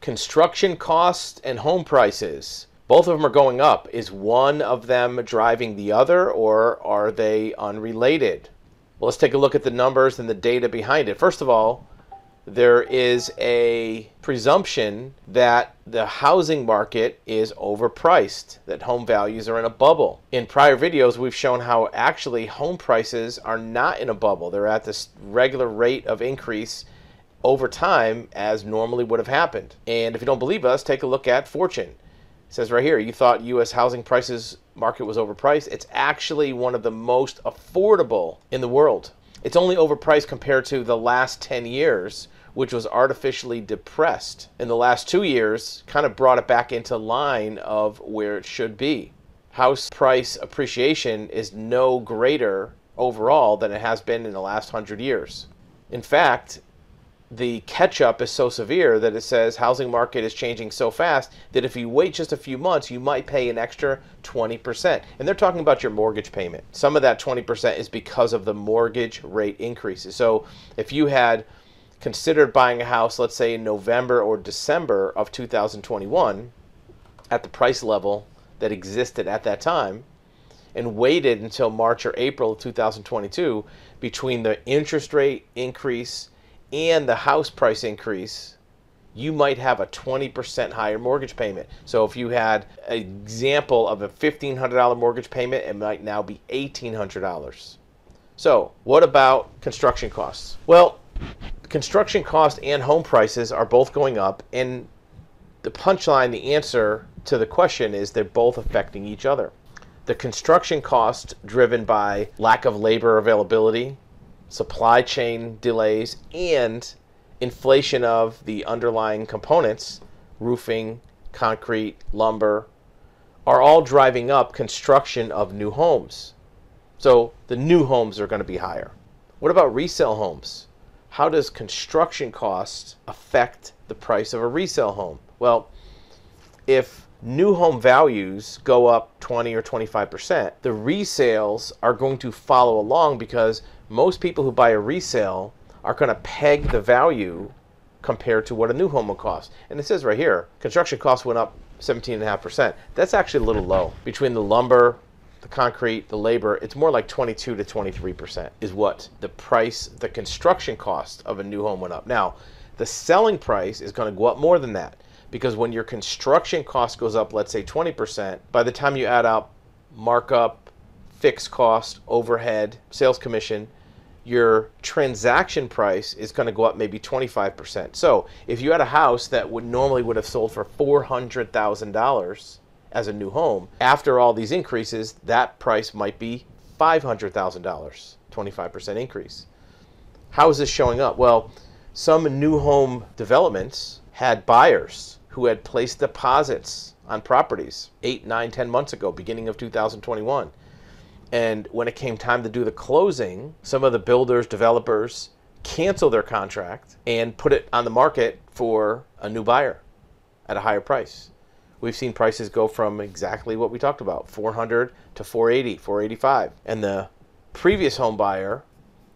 construction costs and home prices. Both of them are going up. Is one of them driving the other, or are they unrelated? Well, let's take a look at the numbers and the data behind it. First of all, there is a presumption that the housing market is overpriced, that home values are in a bubble. In prior videos, we've shown how actually home prices are not in a bubble. They're at this regular rate of increase over time as normally would have happened. And if you don't believe us, take a look at Fortune. It says right here, you thought US housing prices market was overpriced. It's actually one of the most affordable in the world. It's only overpriced compared to the last 10 years, which was artificially depressed. In the last 2 years, kind of brought it back into line of where it should be. House price appreciation is no greater overall than it has been in the last 100 years. In fact, the catch up is so severe that it says housing market is changing so fast that if you wait just a few months you might pay an extra 20% and they're talking about your mortgage payment. Some of that 20% is because of the mortgage rate increases. So if you had considered buying a house let's say in november or december of 2021 at the price level that existed at that time and waited until march or april of 2022 between the interest rate increase and the house price increase, you might have a 20% higher mortgage payment. So if you had an example of a $1,500 mortgage payment, it might now be $1,800. So, what about construction costs? Well, construction costs and home prices are both going up, and the punchline, the answer to the question is they're both affecting each other. The construction cost driven by lack of labor availability, supply chain delays, and inflation of the underlying components, roofing, concrete, lumber, are all driving up construction of new homes. So the new homes are going to be higher. What about resale homes? How does construction costs affect the price of a resale home? Well, if new home values go up 20 or 25%, the resales are going to follow along because most people who buy a resale are going to peg the value compared to what a new home will cost. And it says right here, construction costs went up 17.5%. That's actually a little low. Between the lumber, the concrete, the labor, it's more like 22 to 23% is what the price, the construction cost of a new home went up. Now, the selling price is going to go up more than that because when your construction cost goes up, let's say 20%, by the time you add up markup, fixed cost, overhead, sales commission, your transaction price is going to go up maybe 25%. So if you had a house that would normally would have sold for $400,000 as a new home, after all these increases, that price might be $500,000, 25% increase. How is this showing up? Well, some new home developments had buyers who had placed deposits on properties eight, nine, ten months ago, beginning of 2021. And when it came time to do the closing, some of the builders, developers cancel their contract and put it on the market for a new buyer at a higher price. We've seen prices go from exactly what we talked about, 400 to 480, 485. And the previous home buyer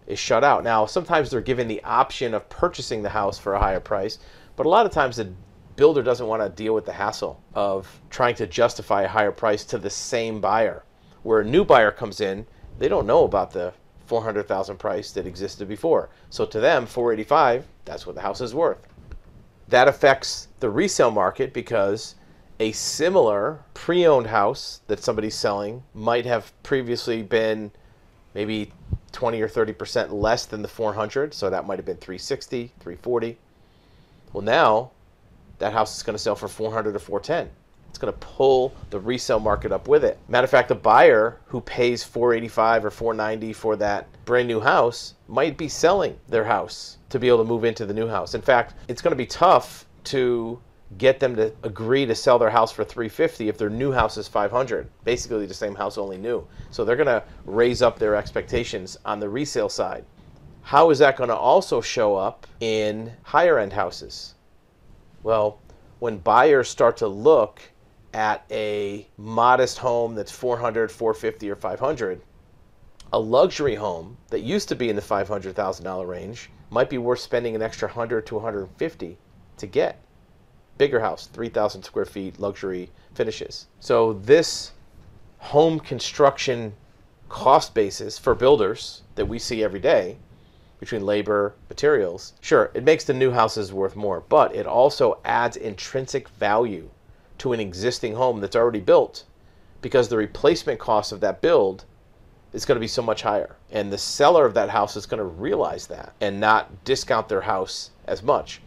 is shut out. Now, sometimes they're given the option of purchasing the house for a higher price, but a lot of times the builder doesn't want to deal with the hassle of trying to justify a higher price to the same buyer where a new buyer comes in, they don't know about the 400,000 price that existed before. So to them, 485, that's what the house is worth. That affects the resale market because a similar pre-owned house that somebody's selling might have previously been maybe 20 or 30% less than the 400, so that might have been 360, 340. Well, now that house is going to sell for 400 to 410 it's going to pull the resale market up with it. Matter of fact, the buyer who pays 485 or 490 for that brand new house might be selling their house to be able to move into the new house. In fact, it's going to be tough to get them to agree to sell their house for 350 if their new house is 500 basically the same house only new so they're going to raise up their expectations on the resale side how is that going to also show up in higher end houses well when buyers start to look at a modest home that's 400, 450 or 500, a luxury home that used to be in the $500,000 range might be worth spending an extra 100 to 150 to get. bigger house, 3,000 square feet, luxury finishes. So this home construction cost basis for builders that we see every day between labor, materials, sure, it makes the new houses worth more, but it also adds intrinsic value to an existing home that's already built because the replacement cost of that build is going to be so much higher. And the seller of that house is going to realize that and not discount their house as much.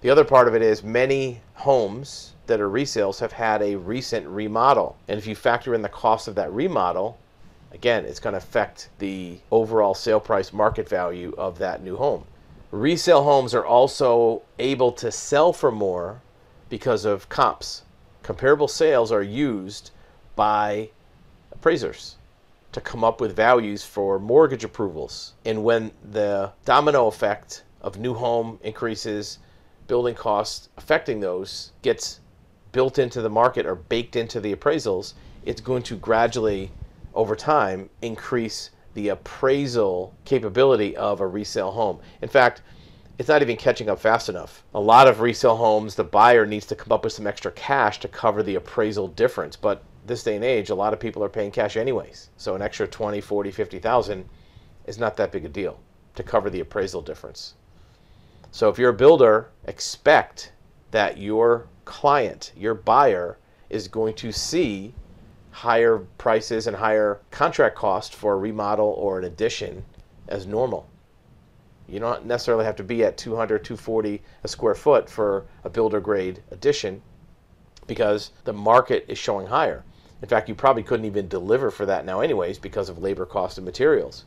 The other part of it is many homes that are resales have had a recent remodel. And if you factor in the cost of that remodel, again, it's going to affect the overall sale price market value of that new home. Resale homes are also able to sell for more because of comps. Comparable sales are used by appraisers to come up with values for mortgage approvals. And when the domino effect of new home increases, building costs affecting those gets built into the market or baked into the appraisals, it's going to gradually, over time, increase the appraisal capability of a resale home. In fact, it's not even catching up fast enough. A lot of resale homes, the buyer needs to come up with some extra cash to cover the appraisal difference. But this day and age, a lot of people are paying cash anyways. So an extra 20, 40, 50,000 is not that big a deal to cover the appraisal difference. So if you're a builder, expect that your client, your buyer, is going to see higher prices and higher contract cost for a remodel or an addition as normal. You don't necessarily have to be at 200, 240 a square foot for a builder grade addition because the market is showing higher. In fact, you probably couldn't even deliver for that now, anyways, because of labor cost and materials.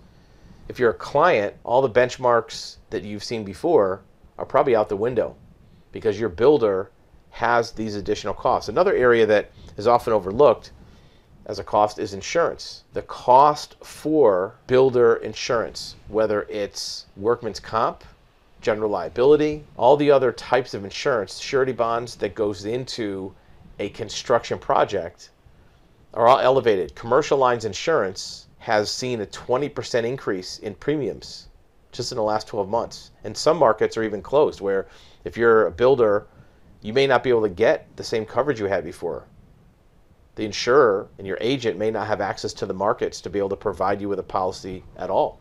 If you're a client, all the benchmarks that you've seen before are probably out the window because your builder has these additional costs. Another area that is often overlooked as a cost is insurance. The cost for builder insurance, whether it's workman's comp, general liability, all the other types of insurance, surety bonds that goes into a construction project are all elevated. Commercial lines insurance has seen a 20% increase in premiums just in the last 12 months. And some markets are even closed where if you're a builder, you may not be able to get the same coverage you had before the insurer and your agent may not have access to the markets to be able to provide you with a policy at all.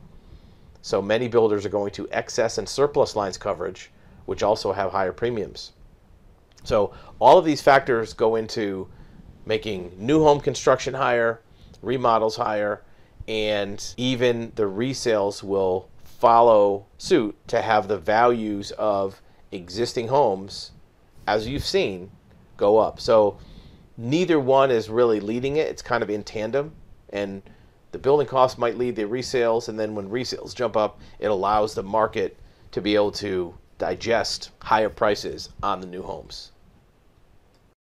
So many builders are going to excess and surplus lines coverage, which also have higher premiums. So all of these factors go into making new home construction higher, remodels higher, and even the resales will follow suit to have the values of existing homes, as you've seen, go up. So neither one is really leading it. It's kind of in tandem, and the building costs might lead the resales, and then when resales jump up, it allows the market to be able to digest higher prices on the new homes.